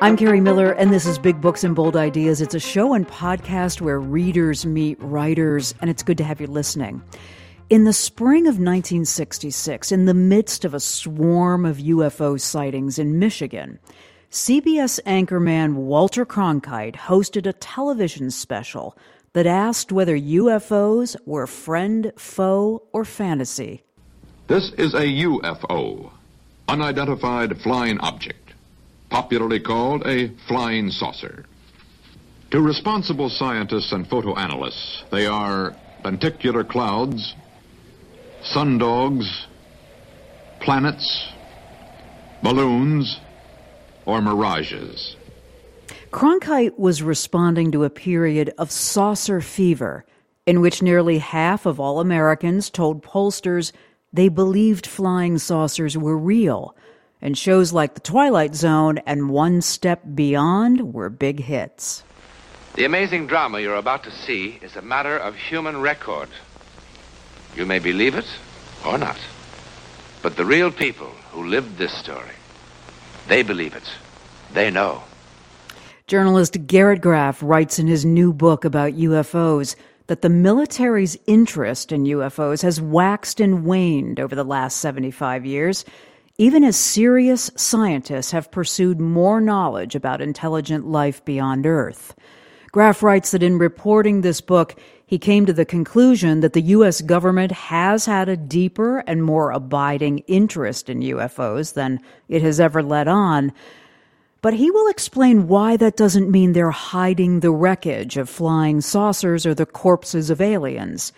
I'm Kerri Miller, and this is Big Books and Bold Ideas. It's a show and podcast where readers meet writers, and it's good to have you listening. In the spring of 1966, in the midst of a swarm of UFO sightings in Michigan, CBS anchorman Walter Cronkite hosted a television special that asked whether UFOs were friend, foe, or fantasy. This is a UFO, unidentified flying object, popularly called a flying saucer. To responsible scientists and photoanalysts, they are lenticular clouds, sundogs, planets, balloons, or mirages. Cronkite was responding to a period of saucer fever in which nearly half of all Americans told pollsters they believed flying saucers were real, and shows like The Twilight Zone and One Step Beyond were big hits. The amazing drama you're about to see is a matter of human record. You may believe it or not, but the real people who lived this story, they believe it. They know. Journalist Garrett Graff writes in his new book about UFOs that the military's interest in UFOs has waxed and waned over the last 75 years, even as serious scientists have pursued more knowledge about intelligent life beyond Earth. Graff writes that in reporting this book, he came to the conclusion that the U.S. government has had a deeper and more abiding interest in UFOs than it has ever let on, but he will explain why that doesn't mean they're hiding the wreckage of flying saucers or the corpses of aliens.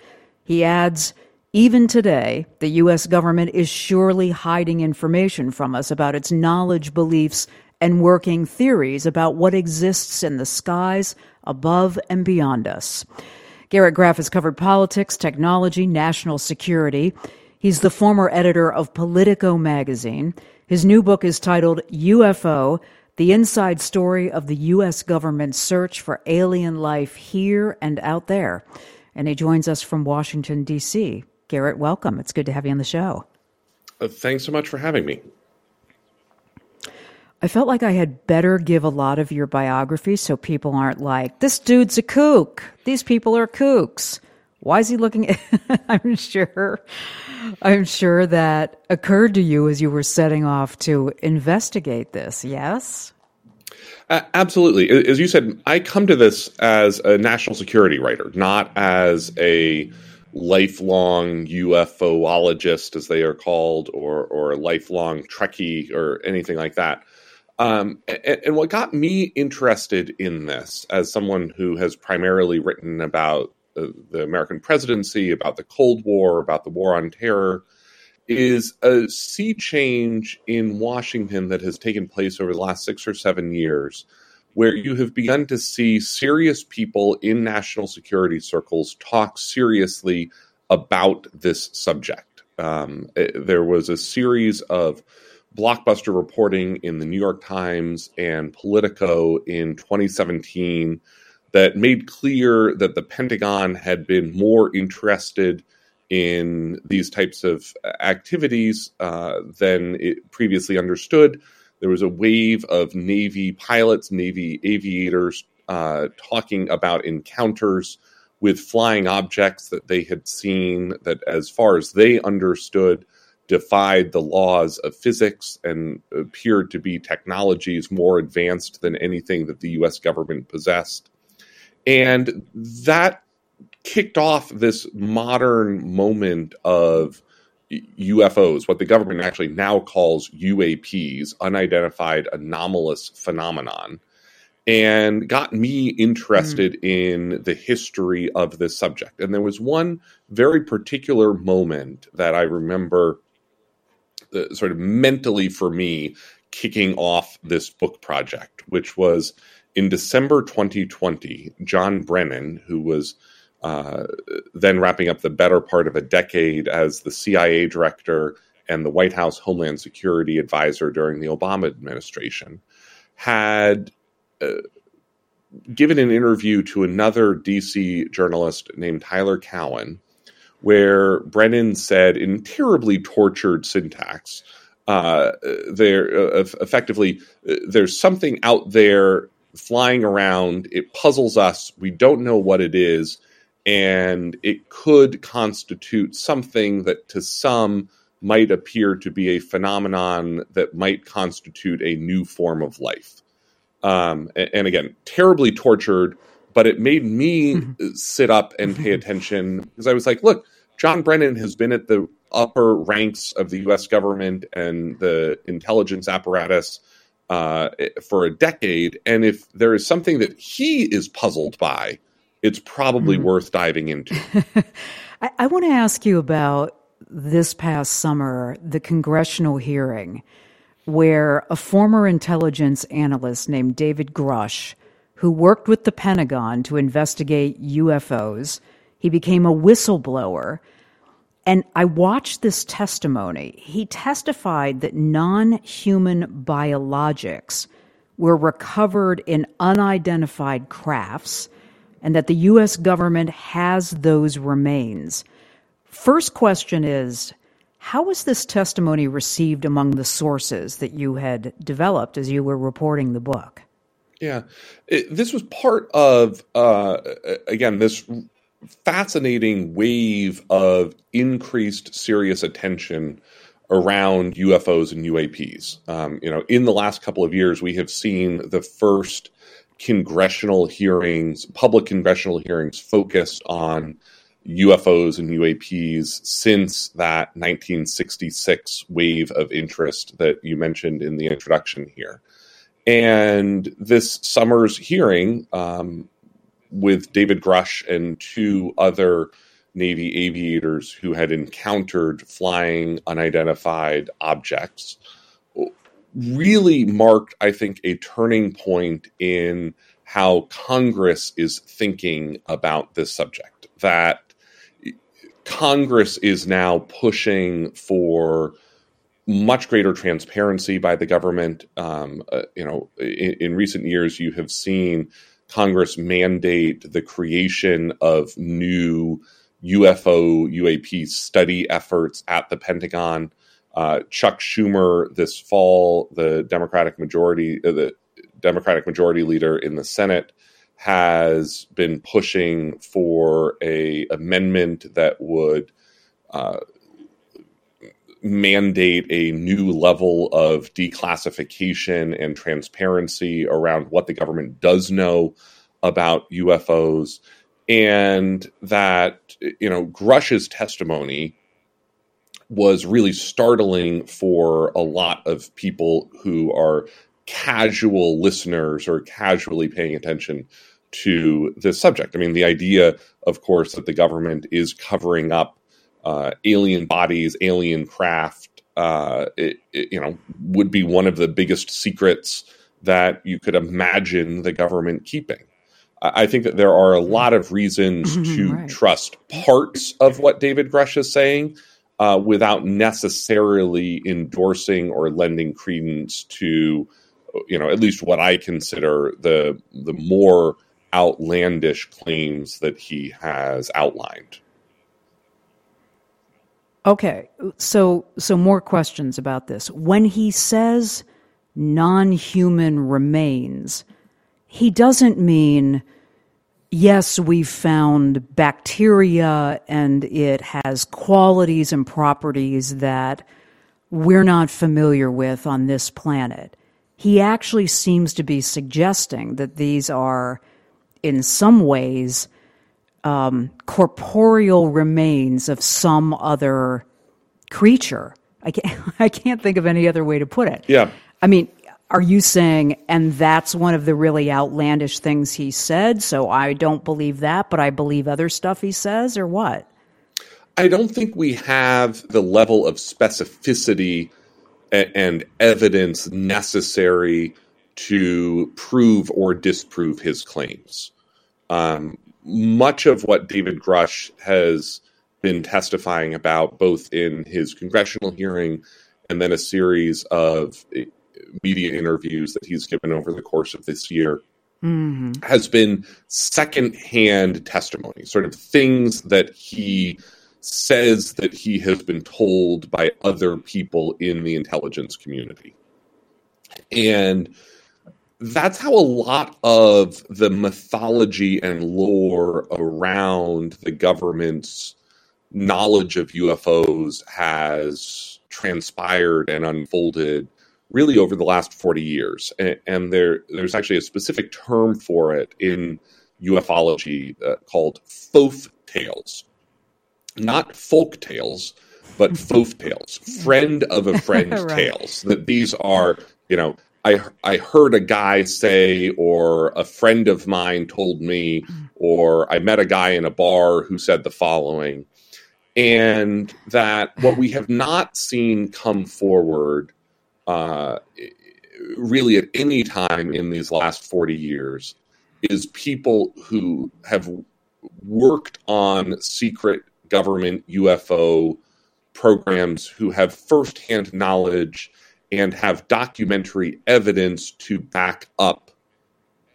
He adds, even today, the U.S. government is surely hiding information from us about its knowledge, beliefs, and working theories about what exists in the skies above and beyond us. Garrett Graff has covered politics, technology, national security. He's the former editor of Politico magazine. His new book is titled UFO the inside story of the U.S. government's search for alien life here and out there. And he joins us from Washington, D.C. Garrett, welcome. It's good to have you on the show. Uh, thanks so much for having me. I felt like I had better give a lot of your biography so people aren't like, this dude's a kook. These people are kooks. Why is he looking I'm sure I'm sure that occurred to you as you were setting off to investigate this, yes? Uh, absolutely. As you said, I come to this as a national security writer, not as a lifelong UFOologist, as they are called, or or lifelong Trekkie or anything like that. Um, and, and, what got me interested in this, as someone who has primarily written about the, the American presidency, about the Cold War, about the war on terror, is a sea change in Washington that has taken place over the last six or seven years, where you have begun to see serious people in national security circles talk seriously about this subject. Um, it, eh, there was a series of blockbuster reporting in the New York Times and Politico in 2017 that made clear that the Pentagon had been more interested in these types of activities uh, than it previously understood. There was a wave of Navy pilots, Navy aviators uh, talking about encounters with flying objects that they had seen that, as far as they understood, defied the laws of physics and appeared to be technologies more advanced than anything that the US government possessed. And that kicked off this modern moment of UFOs, what the government actually now calls UAPs, unidentified anomalous phenomenon, and got me interested mm. in the history of this subject. And there was one very particular moment that I remember uh, sort of mentally for me kicking off this book project, which was in December 2020, John Brennan, who was uh, then wrapping up the better part of a decade as the CIA director and the White House Homeland Security advisor during the Obama administration, had uh, given an interview to another DC journalist named Tyler Cowen, where Brennan said in terribly tortured syntax Uh, there, uh, effectively, uh, there's something out there flying around. It puzzles us. We don't know what it is, and it could constitute something that to some might appear to be a phenomenon that might constitute a new form of life. Um, and, and, again, terribly tortured, but it made me mm-hmm. sit up and pay attention because I was like, look, John Brennan has been at the upper ranks of the U.S. government and the intelligence apparatus uh, for a decade. And if there is something that he is puzzled by, it's probably mm-hmm. worth diving into. I, I want to ask you about this past summer, the congressional hearing, where a former intelligence analyst named David Grusch, who worked with the Pentagon to investigate UFOs, he became a whistleblower. And I watched this testimony. He testified that non human biologics were recovered in unidentified crafts and that the U.S. government has those remains. First question is How was this testimony received among the sources that you had developed as you were reporting the book? Yeah, it, this was part of, uh, again, this fascinating wave of increased serious attention around UFOs and UAPs. Um, you know, in the last couple of years, we have seen the first congressional hearings, public congressional hearings focused on UFOs and UAPs since that 1966 wave of interest that you mentioned in the introduction here. And this summer's hearing um, with David Grusch and two other Navy aviators who had encountered flying unidentified objects really marked, I think, a turning point in how Congress is thinking about this subject. That Congress is now pushing for much greater transparency by the government. Um, uh, you know, in, in, recent years, you have seen Congress mandate the creation of new UFO UAP study efforts at the Pentagon. Uh, Chuck Schumer this fall, the Democratic majority, uh, the Democratic majority leader in the Senate, has been pushing for a amendment that would uh, mandate a new level of declassification and transparency around what the government does know about UFOs, and that you know Grusch's testimony was really startling for a lot of people who are casual listeners or casually paying attention to this subject. I mean, the idea, of course, that the government is covering up uh, alien bodies, alien craft, uh, it, it, you know, would be one of the biggest secrets that you could imagine the government keeping. I think that there are a lot of reasons to right. trust parts of what David Grusch is saying uh, without necessarily endorsing or lending credence to, you know, at least what I consider the the more outlandish claims that he has outlined. Okay, so so more questions about this. When he says non-human remains, he doesn't mean yes, we've found bacteria and it has qualities and properties that we're not familiar with on this planet. He actually seems to be suggesting that these are, in some ways, um, corporeal remains of some other creature. I can't, I can't think of any other way to put it. Yeah. I mean, are you saying, and that's one of the really outlandish things he said, so I don't believe that, but I believe other stuff he says, or what? I don't think we have the level of specificity and evidence necessary to prove or disprove his claims. Um, much of what David Grusch has been testifying about, both in his congressional hearing and then a series of media interviews that he's given over the course of this year, mm-hmm. has been secondhand testimony, sort of things that he says that he has been told by other people in the intelligence community. And that's how a lot of the mythology and lore around the government's knowledge of UFOs has transpired and unfolded really over the last 40 years. And, and there, there's actually a specific term for it in ufology uh, called FOAF tales. Not folk tales, but FOAF tales, friend of a friend's right. tales. That these are, you know, I I heard a guy say, or a friend of mine told me, or I met a guy in a bar who said the following, and that what we have not seen come forward, uh, really at any time in these last forty years, is people who have worked on secret government UFO programs who have firsthand knowledge and have documentary evidence to back up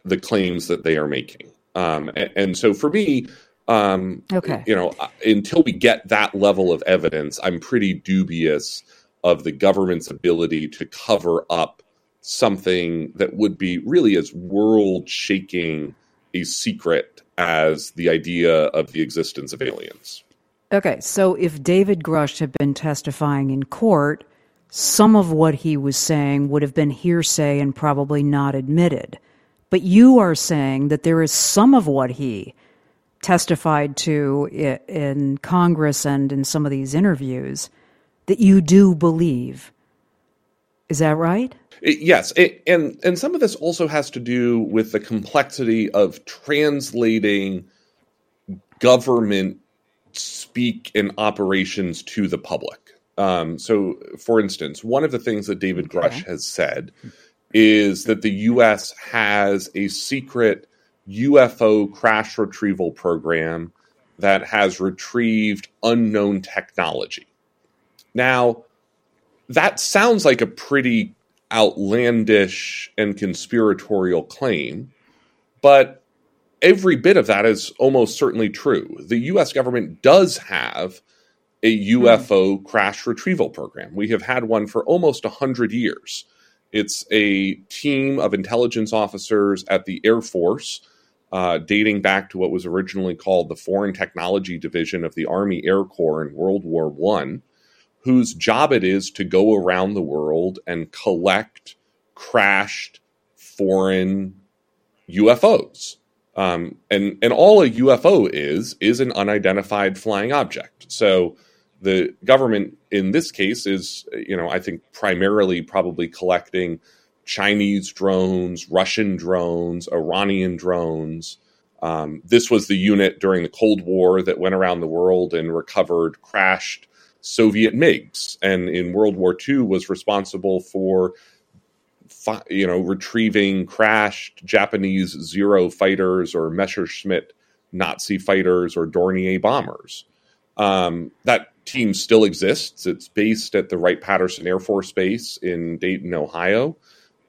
the claims that they are making. Um, and, and, so for me, um, okay. you know, until we get that level of evidence, I'm pretty dubious of the government's ability to cover up something that would be really as world shaking a secret as the idea of the existence of aliens. Okay, so if David Grusch had been testifying in court, some of what he was saying would have been hearsay and probably not admitted. But you are saying that there is some of what he testified to in Congress and in some of these interviews that you do believe. Is that right? It, yes, it, and and some of this also has to do with the complexity of translating government speak and operations to the public. Um, so, for instance, one of the things that David okay. Grusch has said is that the U.S. has a secret UFO crash retrieval program that has retrieved unknown technology. Now, that sounds like a pretty outlandish and conspiratorial claim, but every bit of that is almost certainly true. The US government does have a UFO mm. crash retrieval program. We have had one for almost 100 years. It's a team of intelligence officers at the Air Force, uh, dating back to what was originally called the Foreign Technology Division of the Army Air Corps in World War One, whose job it is to go around the world and collect crashed foreign UFOs. Um, and and all a UFO is is an unidentified flying object. So the government in this case is, you know, I think primarily probably collecting Chinese drones, Russian drones, Iranian drones. Um, this was the unit during the Cold War that went around the world and recovered crashed Soviet MiGs, and in World War II was responsible for you know, retrieving crashed Japanese Zero fighters or Messerschmitt Nazi fighters or Dornier bombers. Um, that team still exists. It's based at the Wright Patterson Air Force Base in Dayton, Ohio.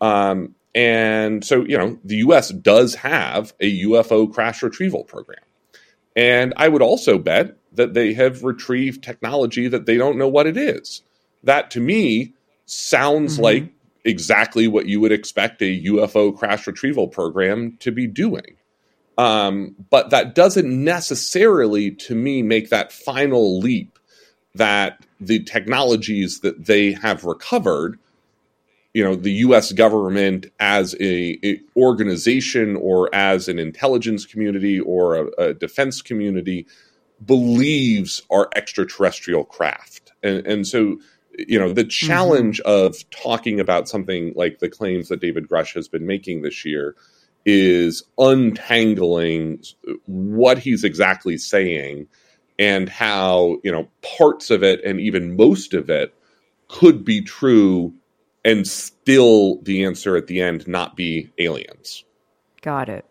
Um, and so, you know, the U.S. does have a UFO crash retrieval program. And I would also bet that they have retrieved technology that they don't know what it is. That to me sounds mm-hmm. like exactly what you would expect a UFO crash retrieval program to be doing. Um, but that doesn't necessarily, to me, make that final leap that the technologies that they have recovered, you know, the U.S. government as a, a organization or as an intelligence community or a, a defense community believes are extraterrestrial craft, and and so you know the mm-hmm. challenge mm-hmm. of talking about something like the claims that David Grusch has been making this year is untangling what he's exactly saying and how you know parts of it and even most of it could be true and still the answer at the end not be aliens got it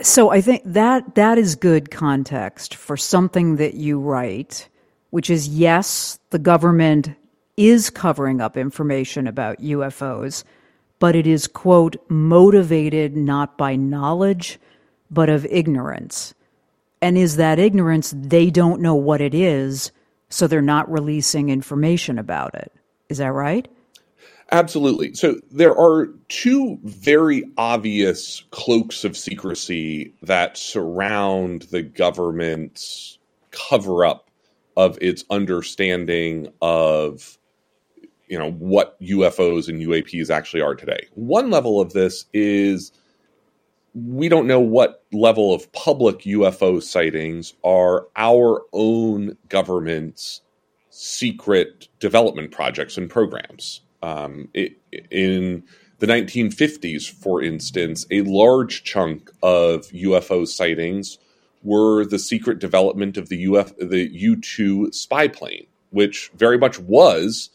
so i think that that is good context for something that you write which is yes the government is covering up information about UFOs, but it is, quote, motivated not by knowledge, but of ignorance. And is that ignorance they don't know what it is, so they're not releasing information about it? Is that right? Absolutely. So there are two very obvious cloaks of secrecy that surround the government's cover up of its understanding of you know what UFOs and UAPs actually are today. One level of this is we don't know what level of public UFO sightings are our own government's secret development projects and programs. Um, it, in the 1950s, for instance, a large chunk of UFO sightings were the secret development of the UF the U two spy plane, which very much was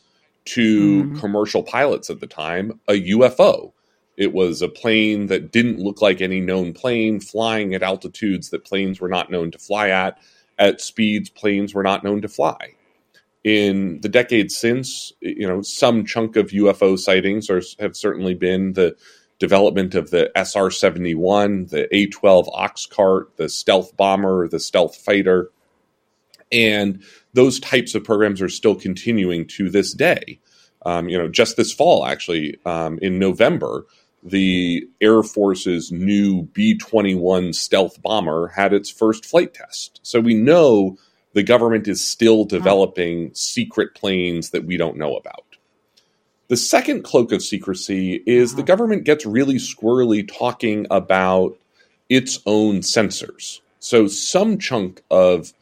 to mm. commercial pilots at the time a UFO. It was a plane that didn't look like any known plane, flying at altitudes that planes were not known to fly at, at speeds planes were not known to fly in the decades since, you know, some chunk of UFO sightings are, have certainly been the development of the SR 71, the A 12 Oxcart, the stealth bomber, the stealth fighter. And those types of programs are still continuing to this day. Um, you know, just this fall, actually, um, in November, the Air Force's new B 21 stealth bomber had its first flight test. So we know the government is still developing secret planes that we don't know about. The second cloak of secrecy is the uh-huh. government gets really squirrely talking about its own sensors. So some chunk of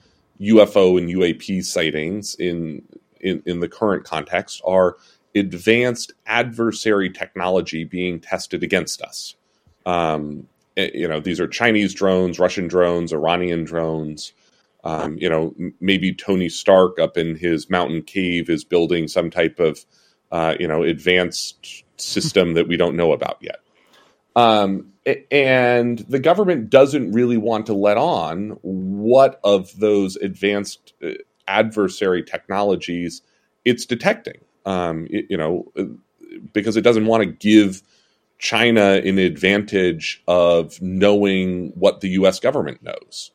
UFO and UAP sightings in, in, in the current context are advanced adversary technology being tested against us. Um, eh, you know, these are Chinese drones, Russian drones, Iranian drones. Um, you know, maybe Tony Stark up in his mountain cave is building some type of, uh, you know, advanced system that we don't know about yet. Um, and the government doesn't really want to let on what of those advanced uh, adversary technologies it's detecting. Um, you know, uh, because it doesn't want to give China an advantage of knowing what the U.S. government knows.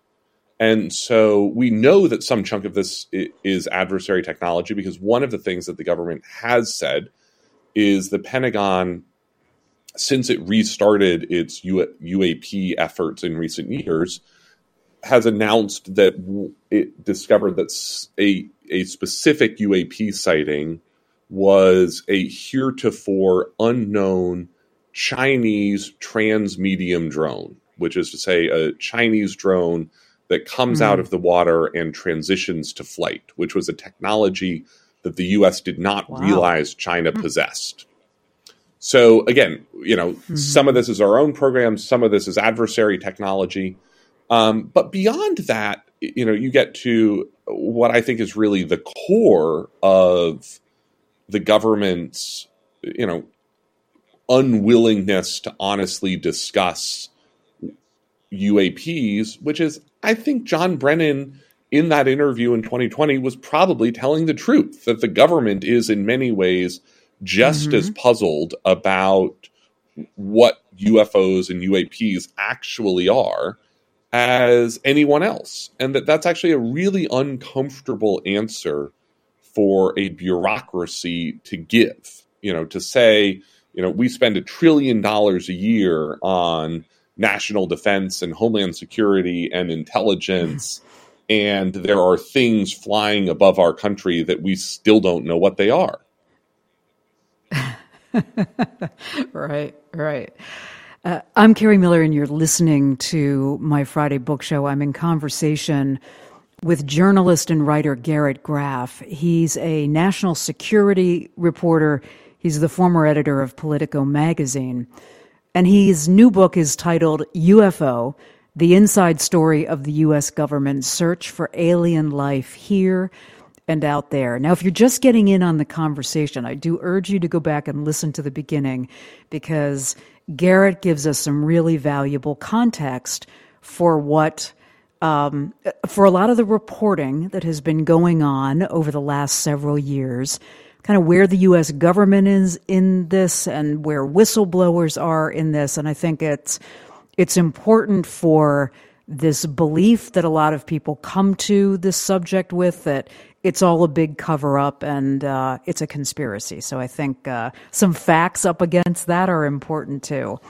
And so we know that some chunk of this is adversary technology because one of the things that the government has said is the Pentagon, since it restarted its UAP efforts in recent years, has announced that it discovered that a, a specific UAP sighting was a heretofore unknown Chinese transmedium drone, which is to say, a Chinese drone that comes mm-hmm. out of the water and transitions to flight, which was a technology that the US did not wow. realize China mm-hmm. possessed. So again, you know, mm-hmm. some of this is our own programs, some of this is adversary technology. Um, but beyond that, you know, you get to what I think is really the core of the government's, you know, unwillingness to honestly discuss UAPs, which is I think John Brennan in that interview in 2020 was probably telling the truth that the government is in many ways just mm-hmm. as puzzled about what UFOs and UAPs actually are as anyone else and that that's actually a really uncomfortable answer for a bureaucracy to give you know to say you know we spend a trillion dollars a year on national defense and homeland security and intelligence. and there are things flying above our country that we still don't know what they are. right, right. Uh, I'm Kerri Miller, and you're listening to my Friday book show. I'm in conversation with journalist and writer Garrett Graff. He's a national security reporter, he's the former editor of Politico magazine. And his new book is titled UFO The Inside Story of the U.S. Government's Search for Alien Life Here and Out There. Now, if you're just getting in on the conversation, I do urge you to go back and listen to the beginning because Garrett gives us some really valuable context for what. Um, for a lot of the reporting that has been going on over the last several years, kind of where the U.S. government is in this and where whistleblowers are in this. And I think it's it's important for this belief that a lot of people come to this subject with that it's all a big cover up and uh, it's a conspiracy. So I think uh, some facts up against that are important too.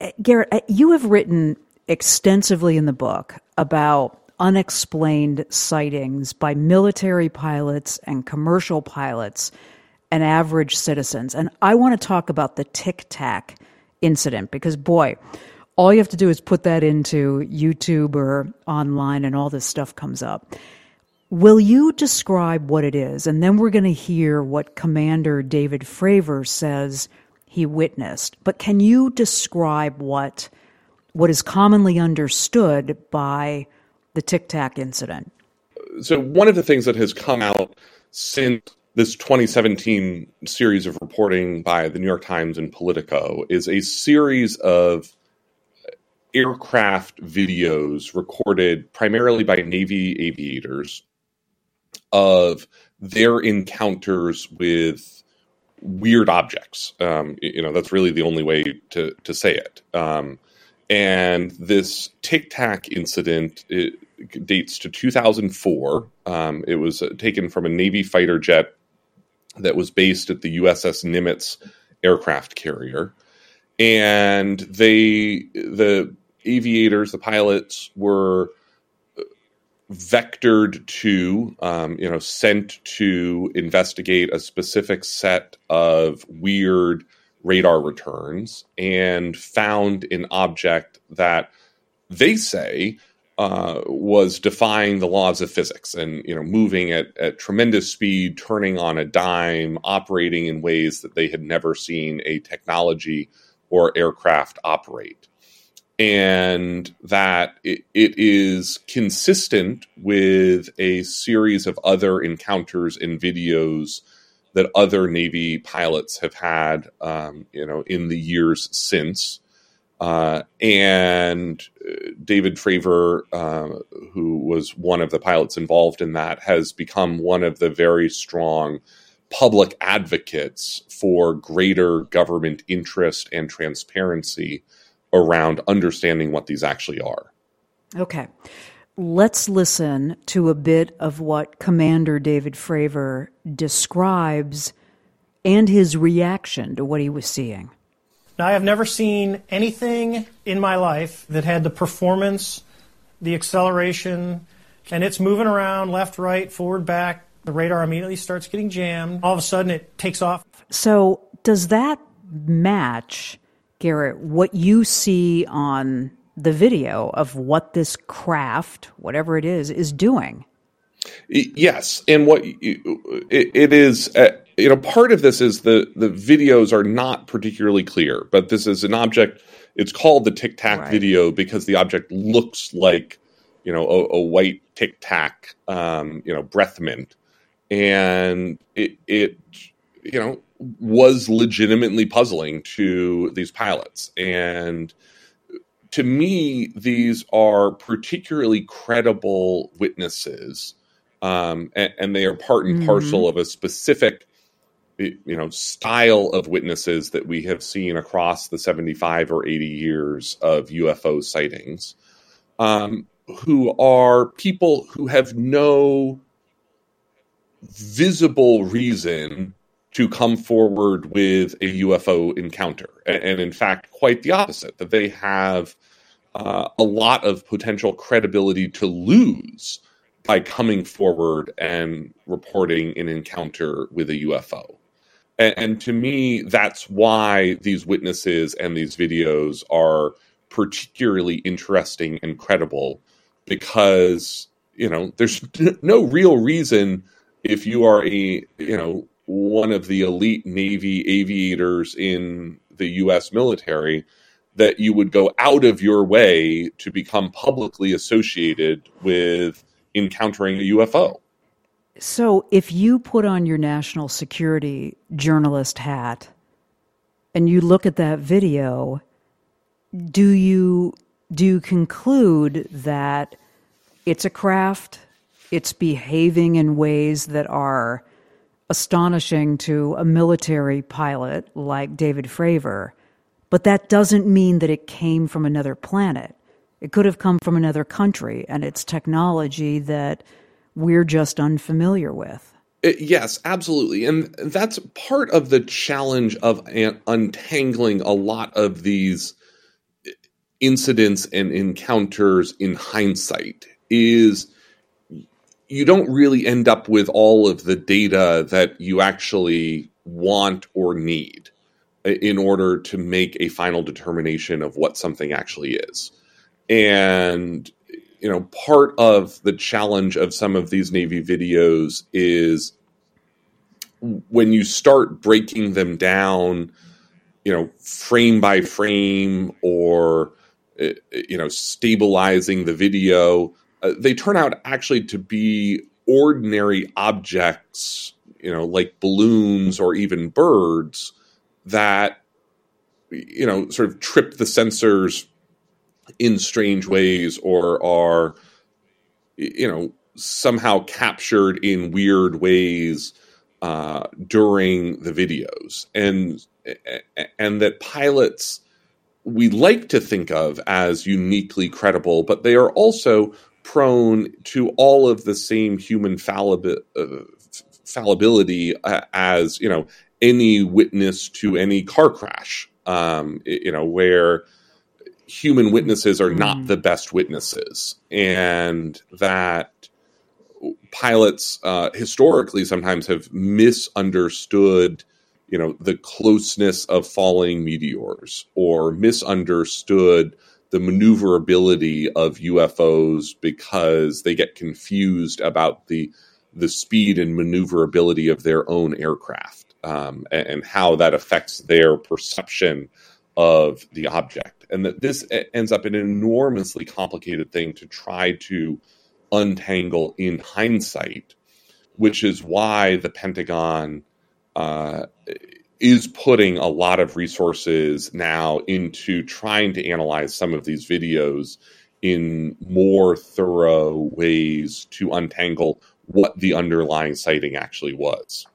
Uh, Garrett, uh, you have written extensively in the book about unexplained sightings by military pilots and commercial pilots and average citizens. And I want to talk about the Tic Tac incident because, boy, all you have to do is put that into YouTube or online, and all this stuff comes up. Will you describe what it is? And then we're going to hear what Commander David Fravor says he witnessed. But can you describe what what is commonly understood by the Tic Tac incident? So one of the things that has come out since this 2017 series of reporting by the New York Times and Politico is a series of aircraft videos recorded primarily by Navy aviators of their encounters with weird objects. Um, you know, that's really the only way to to say it. Um, and this Tic Tac incident dates to 2004. Um, it was uh, taken from a Navy fighter jet that was based at the USS Nimitz aircraft carrier, and they the aviators, the pilots, were vectored to, um, you know, sent to investigate a specific set of weird radar returns and found an object that they say uh, was defying the laws of physics and you know moving at, at tremendous speed, turning on a dime, operating in ways that they had never seen a technology or aircraft operate. And that it, it is consistent with a series of other encounters and videos that other Navy pilots have had, um, you know, in the years since. Uh, and uh, David Fravor, uh, who was one of the pilots involved in that, has become one of the very strong public advocates for greater government interest and transparency around understanding what these actually are. Okay. Let's listen to a bit of what Commander David Fravor describes and his reaction to what he was seeing. Now, I have never seen anything in my life that had the performance, the acceleration, and it's moving around left, right, forward, back. The radar immediately starts getting jammed. All of a sudden, it takes off. So, does that match Garrett, what you see on the video of what this craft, whatever it is, is doing. Yes, and what it, it is, uh, you know, part of this is the the videos are not particularly clear, but this is an object. It's called the Tic Tac right. video because the object looks like, you know, a, a white Tic Tac, um, you know, breath mint, and it it you know was legitimately puzzling to these pilots. And to me, these are particularly credible witnesses, um, and, and, they are part and mm-hmm. parcel of a specific, you know, style of witnesses that we have seen across the seventy-five or eighty years of UFO sightings, um, who are people who have no visible reason to come forward with a UFO encounter. And, and in fact, quite the opposite, that they have uh, a lot of potential credibility to lose by coming forward and reporting an encounter with a UFO. And, and to me, that's why these witnesses and these videos are particularly interesting and credible because, you know, there's no real reason if you are a, you know, one of the elite Navy aviators in the U.S. military that you would go out of your way to become publicly associated with encountering a UFO. So, if you put on your national security journalist hat and you look at that video, do you do you conclude that it's a craft, it's behaving in ways that are astonishing to a military pilot like David Fravor, but that doesn't mean that it came from another planet. It could have come from another country, and it's technology that we're just unfamiliar with. It, yes, absolutely. And that's part of the challenge of untangling a lot of these uh, incidents and encounters in hindsight is you don't really end up with all of the data that you actually want or need in order to make a final determination of what something actually is. And you know, part of the challenge of some of these Navy videos is when you start breaking them down, you know, frame by frame or, uh, you know, stabilizing the video, uh, they turn out actually to be ordinary objects, you know, like balloons or even birds that, you know, sort of trip the sensors in strange ways or are you know somehow captured in weird ways uh, during the videos. And and that pilots we like to think of as uniquely credible but they are also prone to all of the same human fallibi- uh, fallibility uh, as you know any witness to any car crash um, you know where human witnesses are not mm. the best witnesses, and that pilots uh, historically sometimes have misunderstood you know the closeness of falling meteors or misunderstood the maneuverability of UFOs because they get confused about the the speed and maneuverability of their own aircraft um, and, and, how that affects their perception of the object. And that this ends up an enormously complicated thing to try to untangle in hindsight, which is why the Pentagon uh, is putting a lot of resources now into trying to analyze some of these videos in more thorough ways to untangle what the underlying sighting actually was.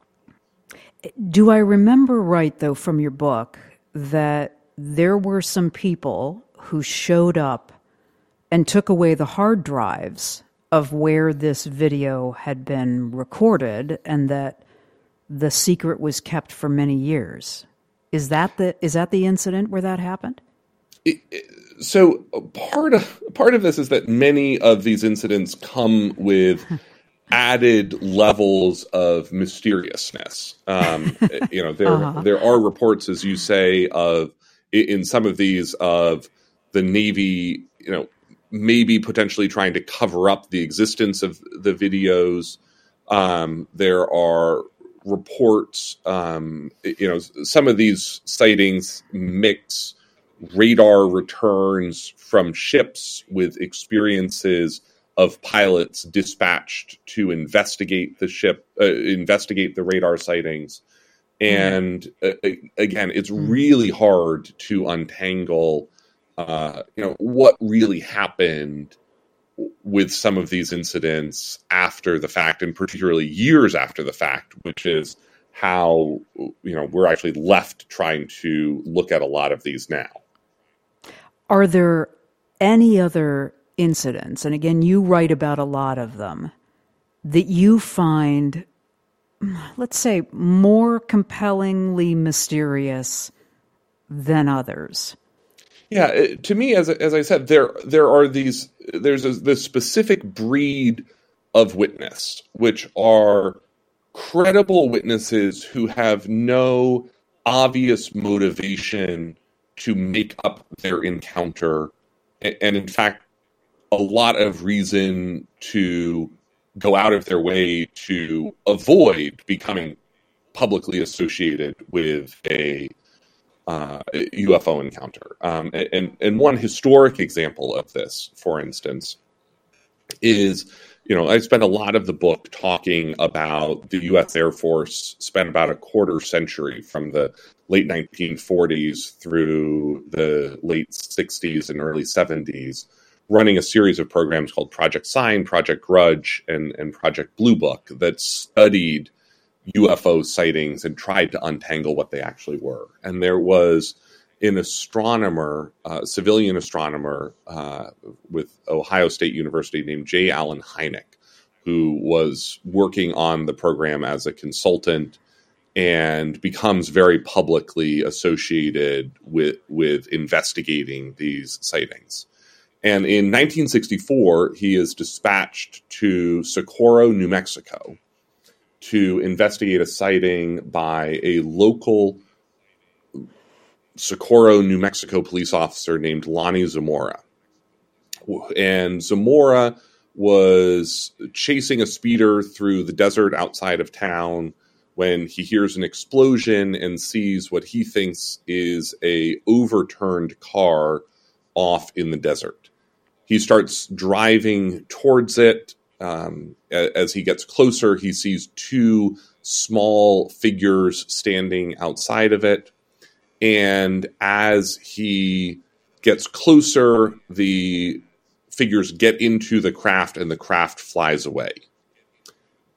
Do I remember right, though, from your book that there were some people who showed up and took away the hard drives of where this video had been recorded and that the secret was kept for many years. Is that the is that the incident where that happened? So part of part of this is that many of these incidents come with added levels of mysteriousness. Um, you know, there uh-huh. there are reports, as you say, of in some of these of the Navy, you know, maybe potentially trying to cover up the existence of the videos. Um, there are reports, um, you know, some of these sightings mix radar returns from ships with experiences of pilots dispatched to investigate the ship, uh, investigate the radar sightings. And uh, again, it's hmm. really hard to untangle, uh, you know, what really happened with some of these incidents after the fact, and particularly years after the fact, which is how you know we're actually left trying to look at a lot of these now. Are there any other incidents, and again, you write about a lot of them, that you find let's say, more compellingly mysterious than others. Yeah, to me, as as I said, there there are these there's a, this specific breed of witness, which are credible witnesses who have no obvious motivation to make up their encounter, and, and in fact, a lot of reason to go out of their way to avoid becoming publicly associated with a uh, UFO encounter. Um, and, and one historic example of this, for instance, is you know, I spent a lot of the book talking about the U.S. Air Force spent about a quarter century from the late 1940s through the late 60s and early 70s running a series of programs called Project Sign, Project Grudge, and, and Project Blue Book that studied UFO sightings and tried to untangle what they actually were. And there was an astronomer, uh, civilian astronomer uh, with Ohio State University named J. Allen Hynek, who was working on the program as a consultant and becomes very publicly associated with with investigating these sightings. And in 1964, he is dispatched to Socorro, New Mexico, to investigate a sighting by a local Socorro, New Mexico police officer named Lonnie Zamora. And Zamora was chasing a speeder through the desert outside of town when he hears an explosion and sees what he thinks is a overturned car off in the desert. He starts driving towards it. Um, as he gets closer, he sees two small figures standing outside of it. And as he gets closer, the figures get into the craft and the craft flies away.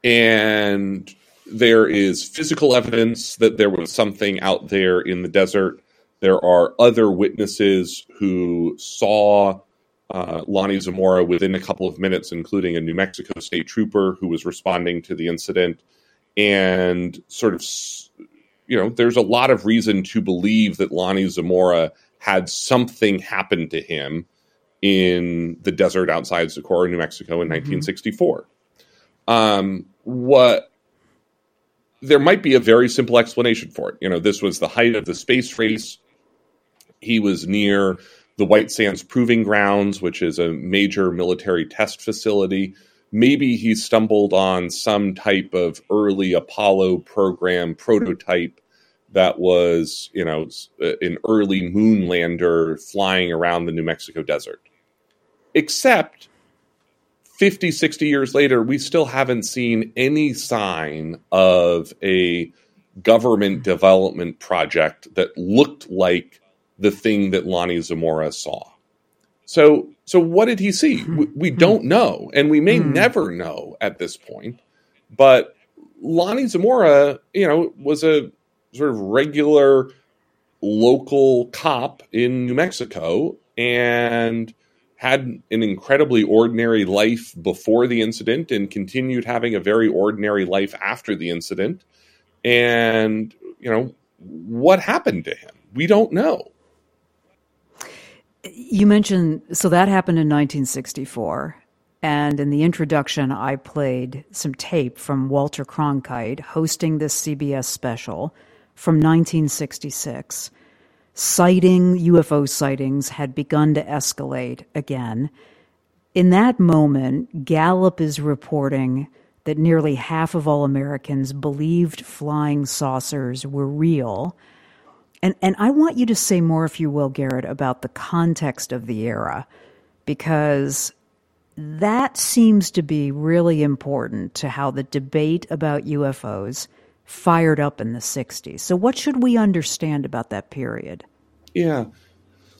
And there is physical evidence that there was something out there in the desert. There are other witnesses who saw uh, Lonnie Zamora within a couple of minutes, including a New Mexico state trooper who was responding to the incident. And sort of you know, there's a lot of reason to believe that Lonnie Zamora had something happen to him in the desert outside Socorro, New Mexico in mm-hmm. 1964. Um, what there might be a very simple explanation for it. You know, this was the height of the space race. He was near the White Sands Proving Grounds, which is a major military test facility maybe he stumbled on some type of early Apollo program prototype that was, you know, uh, an early moon lander flying around the New Mexico desert. Except 50, 60 years later, we still haven't seen any sign of a government development project that looked like the thing that Lonnie Zamora saw. So, so what did he see? We, we don't know, and we may mm. never know at this point. But Lonnie Zamora, you know, was a sort of regular local cop in New Mexico and had an incredibly ordinary life before the incident and continued having a very ordinary life after the incident. And, you know, what happened to him? We don't know. You mentioned, so that happened in 1964. And in the introduction, I played some tape from Walter Cronkite hosting this CBS special from 1966. Sighting, UFO sightings had begun to escalate again. In that moment, Gallup is reporting that nearly half of all Americans believed flying saucers were real and and I want you to say more, if you will, Garrett, about the context of the era, because that seems to be really important to how the debate about UFOs fired up in the 60s. So, what should we understand about that period? Yeah.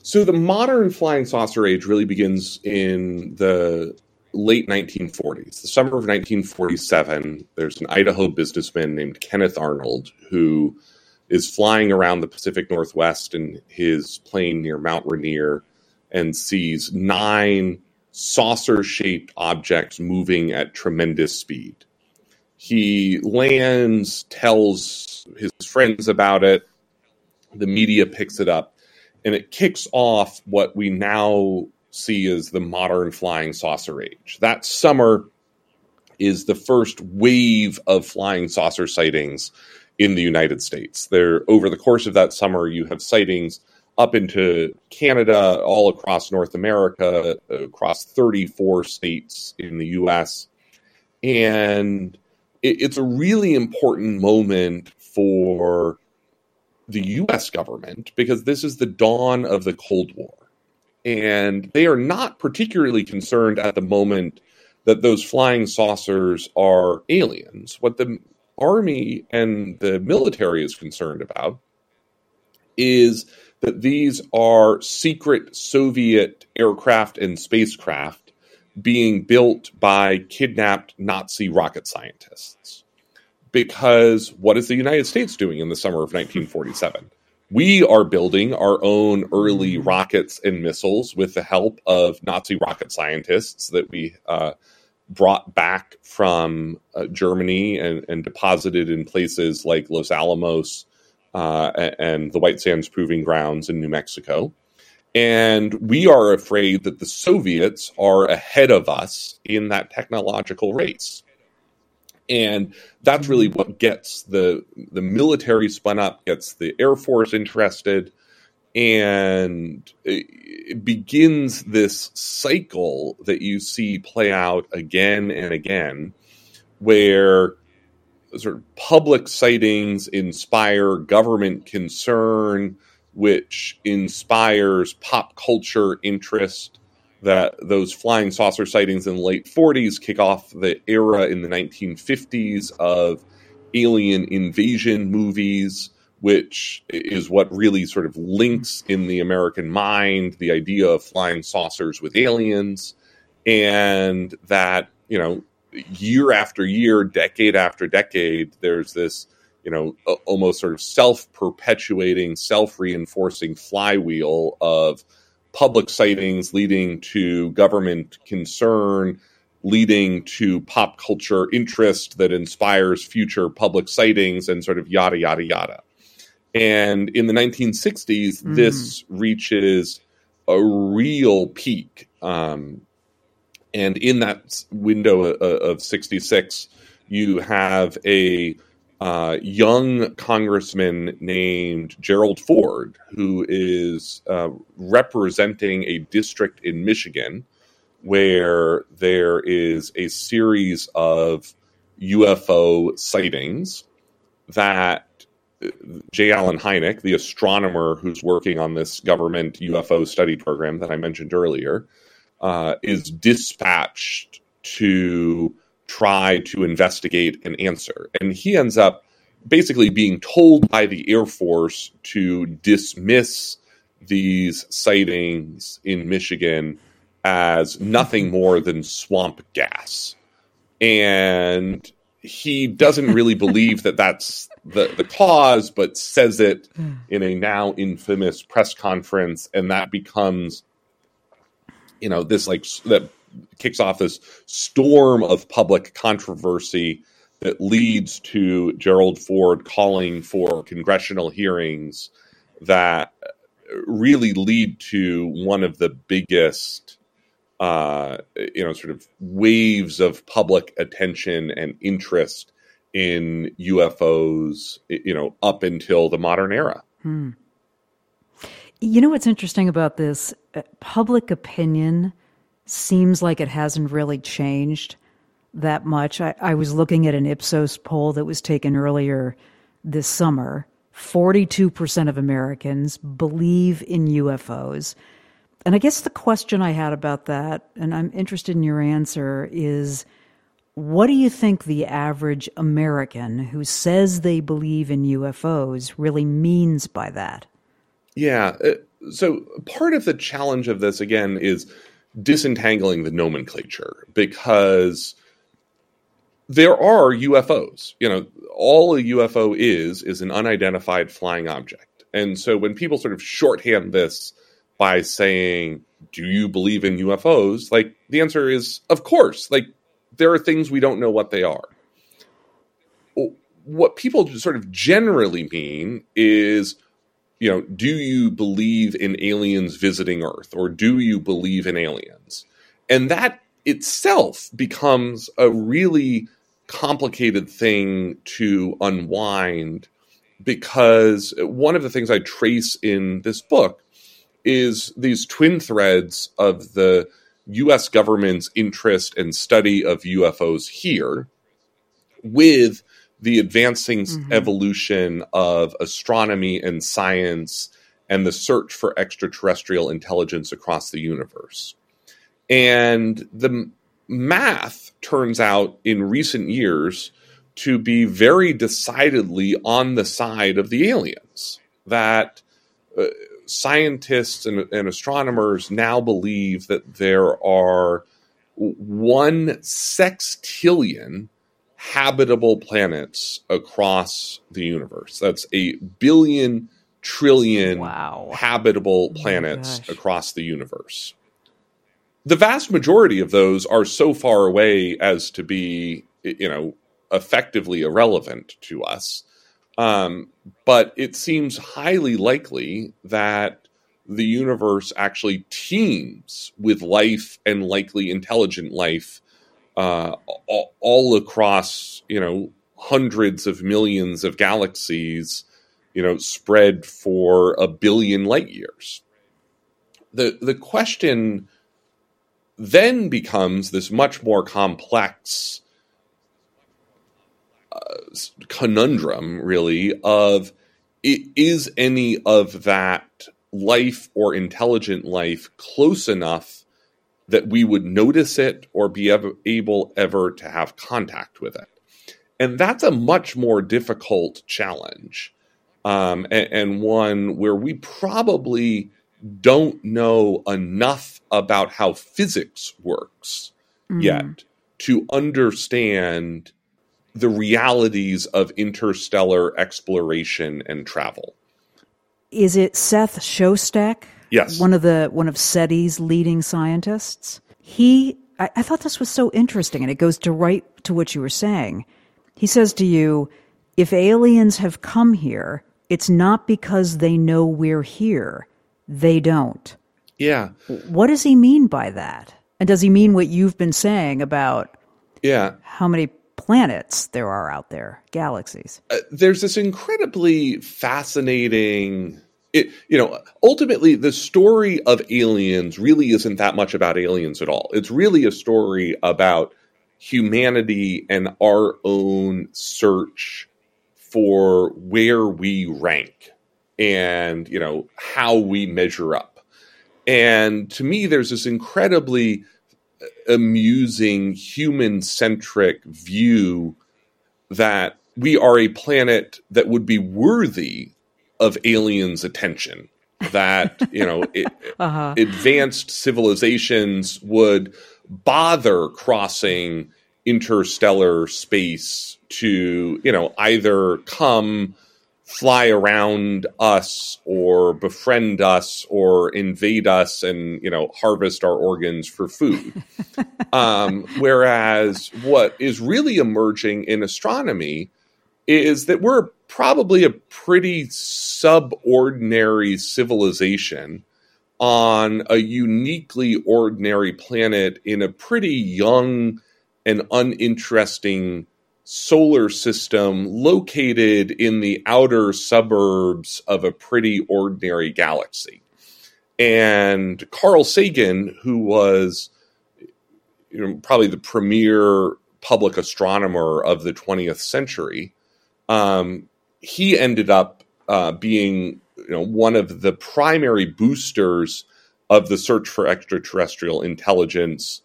So, the modern flying saucer age really begins in the late 1940s. The summer of 1947, there's an Idaho businessman named Kenneth Arnold who is flying around the Pacific Northwest in his plane near Mount Rainier and sees nine saucer shaped objects moving at tremendous speed. He lands, tells his friends about it, the media picks it up, and it kicks off what we now see as the modern flying saucer age. That summer is the first wave of flying saucer sightings in the United States. There, over the course of that summer, you have sightings up into Canada, all across North America, across 34 states in the U.S. And it, it's a really important moment for the U.S. government because this is the dawn of the Cold War. And they are not particularly concerned at the moment that those flying saucers are aliens. What the army and the military is concerned about is that these are secret Soviet aircraft and spacecraft being built by kidnapped Nazi rocket scientists. Because what is the United States doing in the summer of 1947? we are building our own early rockets and missiles with the help of Nazi rocket scientists that we uh, brought back from uh, Germany and, and, deposited in places like Los Alamos uh, and the White Sands Proving Grounds in New Mexico. And we are afraid that the Soviets are ahead of us in that technological race. And that's really what gets the the military spun up, gets the Air Force interested, and it begins this cycle that you see play out again and again, where sort of public sightings inspire government concern which inspires pop culture interest. That those flying saucer sightings in the late 40s kick off the era in the 1950s of alien invasion movies, which is what really sort of links in the American mind the idea of flying saucers with aliens. And that, you know, year after year, decade after decade, there's this you know, almost sort of self perpetuating, self reinforcing flywheel of public sightings leading to government concern, leading to pop culture interest that inspires future public sightings and sort of yada, yada, yada. And in the 1960s, mm. this reaches a real peak. Um, and in that window of, of 66, you have a uh, young congressman named Gerald Ford, who is uh, representing a district in Michigan where there is a series of UFO sightings that uh, J. Allen Hynek, the astronomer who's working on this government UFO study program that I mentioned earlier, uh, is dispatched to try to investigate and answer. And he ends up basically being told by the Air Force to dismiss these sightings in Michigan as nothing more than swamp gas. And he doesn't really believe that that's the, the cause, but says it hmm. in a now infamous press conference. And that becomes, you know, this like that kicks off this storm of public controversy that leads to Gerald Ford calling for congressional hearings that really lead to one of the biggest uh, you know sort of waves of public attention and interest in UFOs you know up until the modern era. Hmm. You know what's interesting about this? Uh, public opinion seems like it hasn't really changed that much. I, I was looking at an Ipsos poll that was taken earlier this summer. 42% of Americans believe in UFOs. And I guess the question I had about that, and I'm interested in your answer, is what do you think the average American who says they believe in UFOs really means by that? Yeah. Uh, so part of the challenge of this, again, is disentangling the nomenclature because there are UFOs. You know, all a UFO is is an unidentified flying object. And so when people sort of shorthand this by saying, "Do you believe in UFOs?" like the answer is, "Of course." Like there are things we don't know what they are. What people sort of generally mean is you know, do you believe in aliens visiting Earth or do you believe in aliens? And that itself becomes a really complicated thing to unwind because one of the things I trace in this book is these twin threads of the US government's interest and study of UFOs here with the advancing mm-hmm. evolution of astronomy and science and the search for extraterrestrial intelligence across the universe. And the math turns out in recent years to be very decidedly on the side of the aliens. That uh, scientists and, and astronomers now believe that there are one sextillion habitable planets across the universe. That's a billion trillion Wow. habitable oh planets across the universe. The vast majority of those are so far away as to be, you know, effectively irrelevant to us. Um, but it seems highly likely that the universe actually teems with life and likely intelligent life uh, all, all across, you know, hundreds of millions of galaxies, you know, spread for a billion light years. The the question then becomes this much more complex conundrum, really, of is any of that life or intelligent life close enough that we would notice it or be ever, able ever to have contact with it? And that's a much more difficult challenge, um, and, and one where we probably don't know enough about how physics works yet to understand the realities of interstellar exploration and travel. Is it Seth Shostak? Yes. One of the one of SETI's leading scientists. He I, I thought this was so interesting and it goes to right to what you were saying. He says to you, if aliens have come here, it's not because they know we're here. They don't. Yeah. What does he mean by that? And does he mean what you've been saying about Yeah. how many planets there are out there, galaxies? Uh, there's this incredibly fascinating it, you know ultimately the story of aliens really isn't that much about aliens at all it's really a story about humanity and our own search for where we rank and you know how we measure up and to me there's this incredibly amusing human centric view that we are a planet that would be worthy of aliens' attention. That you know, it, uh-huh. advanced civilizations would bother crossing interstellar space to you know either come fly around us or befriend us or invade us and you know harvest our organs for food. Um, whereas what is really emerging in astronomy is that we're probably a pretty subordinary civilization on a uniquely ordinary planet in a pretty young and uninteresting solar system located in the outer suburbs of a pretty ordinary galaxy. And Carl Sagan, who was you know, probably the premier public astronomer of the 20th century, um, he ended up uh, being you know, one of the primary boosters of the search for extraterrestrial intelligence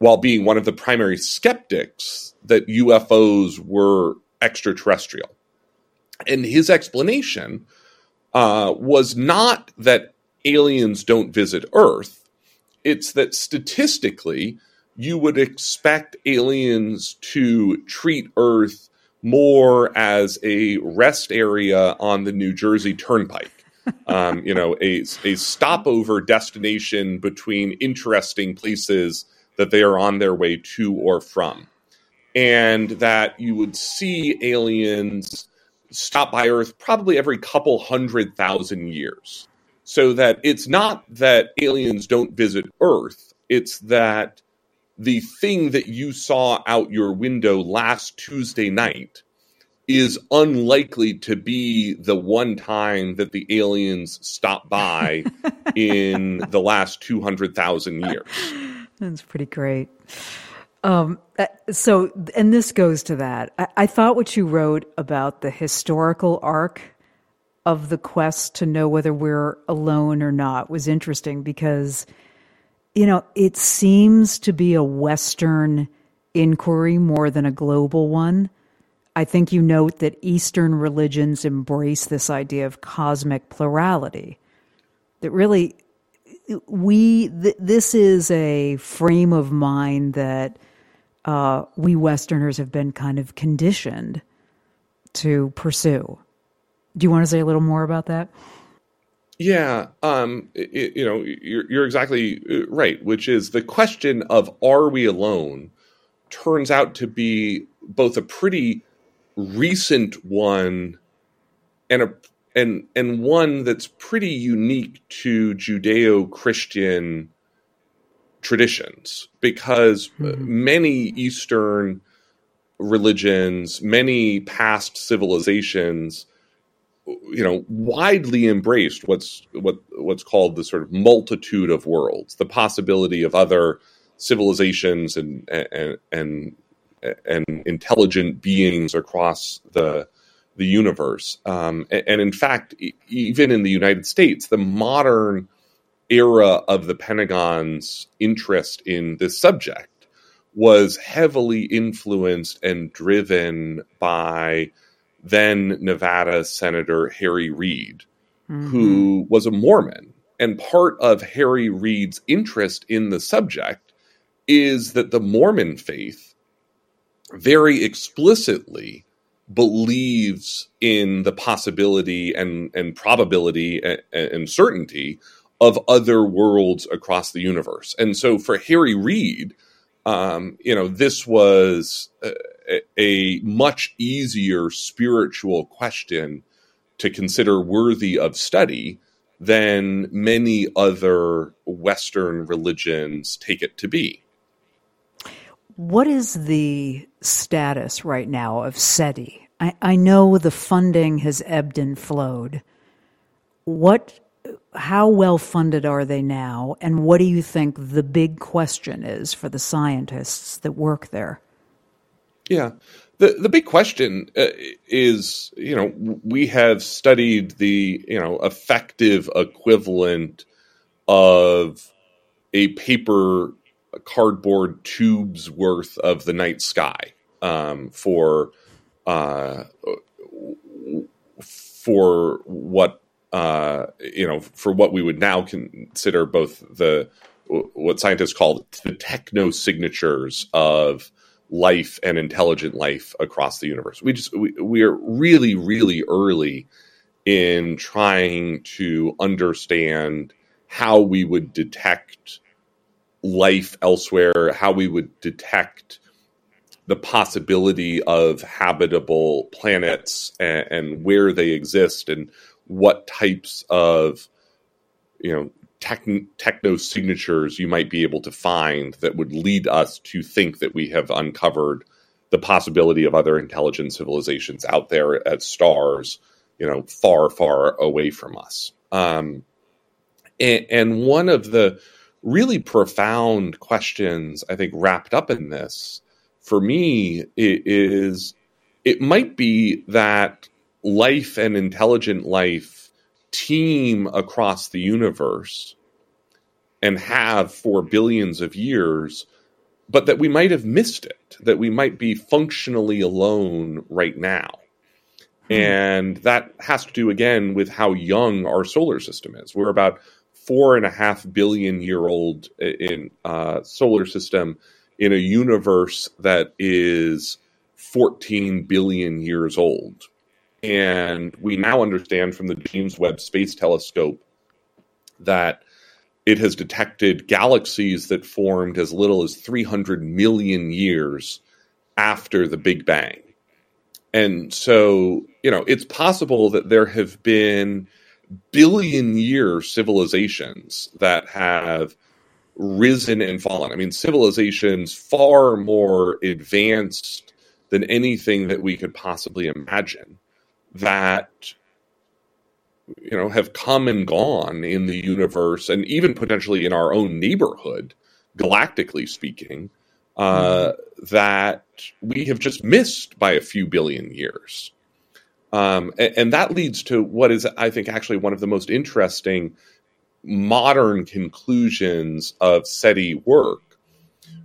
while being one of the primary skeptics that UFOs were extraterrestrial. And his explanation uh, was not that aliens don't visit Earth, it's that statistically, you would expect aliens to treat Earth more as a rest area on the New Jersey Turnpike. um, you know, a, a stopover destination between interesting places that they are on their way to or from. And that you would see aliens stop by Earth probably every couple hundred thousand years. So that it's not that aliens don't visit Earth, it's that the thing that you saw out your window last Tuesday night is unlikely to be the one time that the aliens stop by in the last 200,000 years. That's pretty great. Um, uh, so, and this goes to that. I, I thought what you wrote about the historical arc of the quest to know whether we're alone or not was interesting because, you know, it seems to be a Western inquiry more than a global one. I think you note that Eastern religions embrace this idea of cosmic plurality. That really, we th- this is a frame of mind that uh, we Westerners have been kind of conditioned to pursue. Do you want to say a little more about that? Yeah, um, it, you know, you're, you're exactly uh, right, which is the question of are we alone turns out to be both a pretty recent one and a and and one that's pretty unique to Judeo-Christian traditions because mm-hmm. many Eastern religions, many past civilizations, you know, widely embraced what's what what's called the sort of multitude of worlds, the possibility of other civilizations and and and, and intelligent beings across the the universe. Um, and, and, in fact, even in the United States, the modern era of the Pentagon's interest in this subject was heavily influenced and driven by then Nevada Senator Harry Reid, mm-hmm. who was a Mormon. And part of Harry Reid's interest in the subject is that the Mormon faith very explicitly believes in the possibility and, and probability and, and certainty of other worlds across the universe. And so for Harry Reid, um, you know, this was a, a, much easier spiritual question to consider worthy of study than many other Western religions take it to be. What is the status right now of SETI? I, I know the funding has ebbed and flowed. What how well funded are they now, and what do you think the big question is for the scientists that work there? Yeah, the the big question uh, is, you know, we have studied the you know effective equivalent of a paper cardboard tubes worth of the night sky um, for uh, for what uh, you know, for what we would now consider both the what scientists call the techno signatures of life and intelligent life across the universe. We just we, we are really really early in trying to understand how we would detect life elsewhere, how we would detect the possibility of habitable planets and, and where they exist and what types of you know techno signatures you might be able to find that would lead us to think that we have uncovered the possibility of other intelligent civilizations out there at stars, you know, far, far away from us. Um, and, and one of the really profound questions I think wrapped up in this for me is it might be that life and intelligent life teem across the universe and have for billions of years, but that we might have missed it, that we might be functionally alone right now. Hmm. And that has to do again with how young our solar system is. We're about four and a half billion year old in uh, solar system in a universe that is 14 billion years old. And we now understand from the James Webb Space Telescope that it has detected galaxies that formed as little as 300 million years after the Big Bang. And so, you know, it's possible that there have been billion year civilizations that have risen and fallen. I mean, civilizations far more advanced than anything that we could possibly imagine that you know have come and gone in the universe and even potentially in our own neighborhood galactically speaking uh, mm-hmm. that we have just missed by a few billion years um, and, and, that leads to what is i think actually one of the most interesting modern conclusions of seti work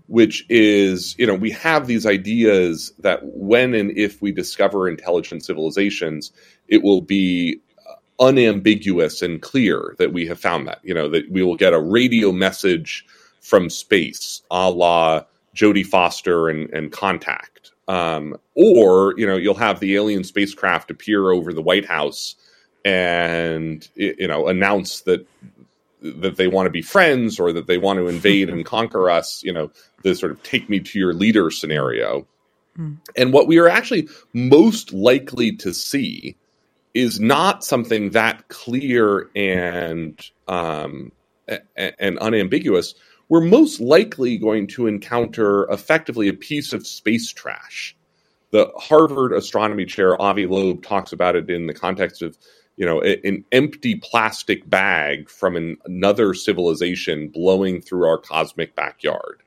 which is, you know, we have these ideas that when and if we discover intelligent civilizations, it will be unambiguous and clear that we have found that, you know, that we will get a radio message from space, a la Jodie Foster and, and Contact. Um, or you know, you'll have the alien spacecraft appear over the White House and you know announce that that they want to be friends or that they want to invade and conquer us. You know, the sort of take me to your leader scenario. Mm. And what we are actually most likely to see is not something that clear and um, and unambiguous, we're most likely going to encounter effectively a piece of space trash. The Harvard astronomy chair Avi Loeb talks about it in the context of, you know, an empty plastic bag from an, another civilization blowing through our cosmic backyard,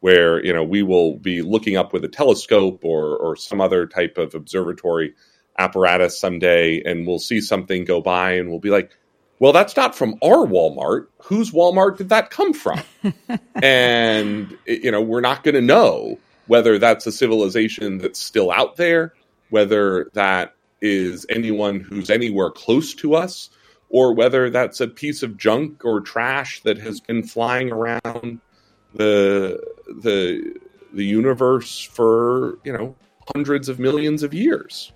where you know we will be looking up with a telescope or or some other type of observatory apparatus someday, and we'll see something go by, and we'll be like, well, that's not from our Walmart. Whose Walmart did that come from? and, you know, we're not going to know whether that's a civilization that's still out there, whether that is anyone who's anywhere close to us, or whether that's a piece of junk or trash that has been flying around the the the universe for you know hundreds of millions of years.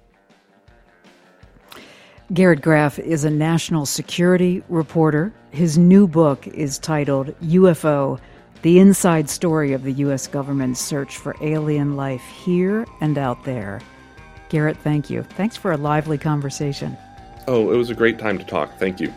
Garrett Graff is a national security reporter. His new book is titled UFO The Inside Story of the U.S. Government's Search for Alien Life Here and Out There. Garrett, thank you. Thanks for a lively conversation. Oh, it was a great time to talk. Thank you.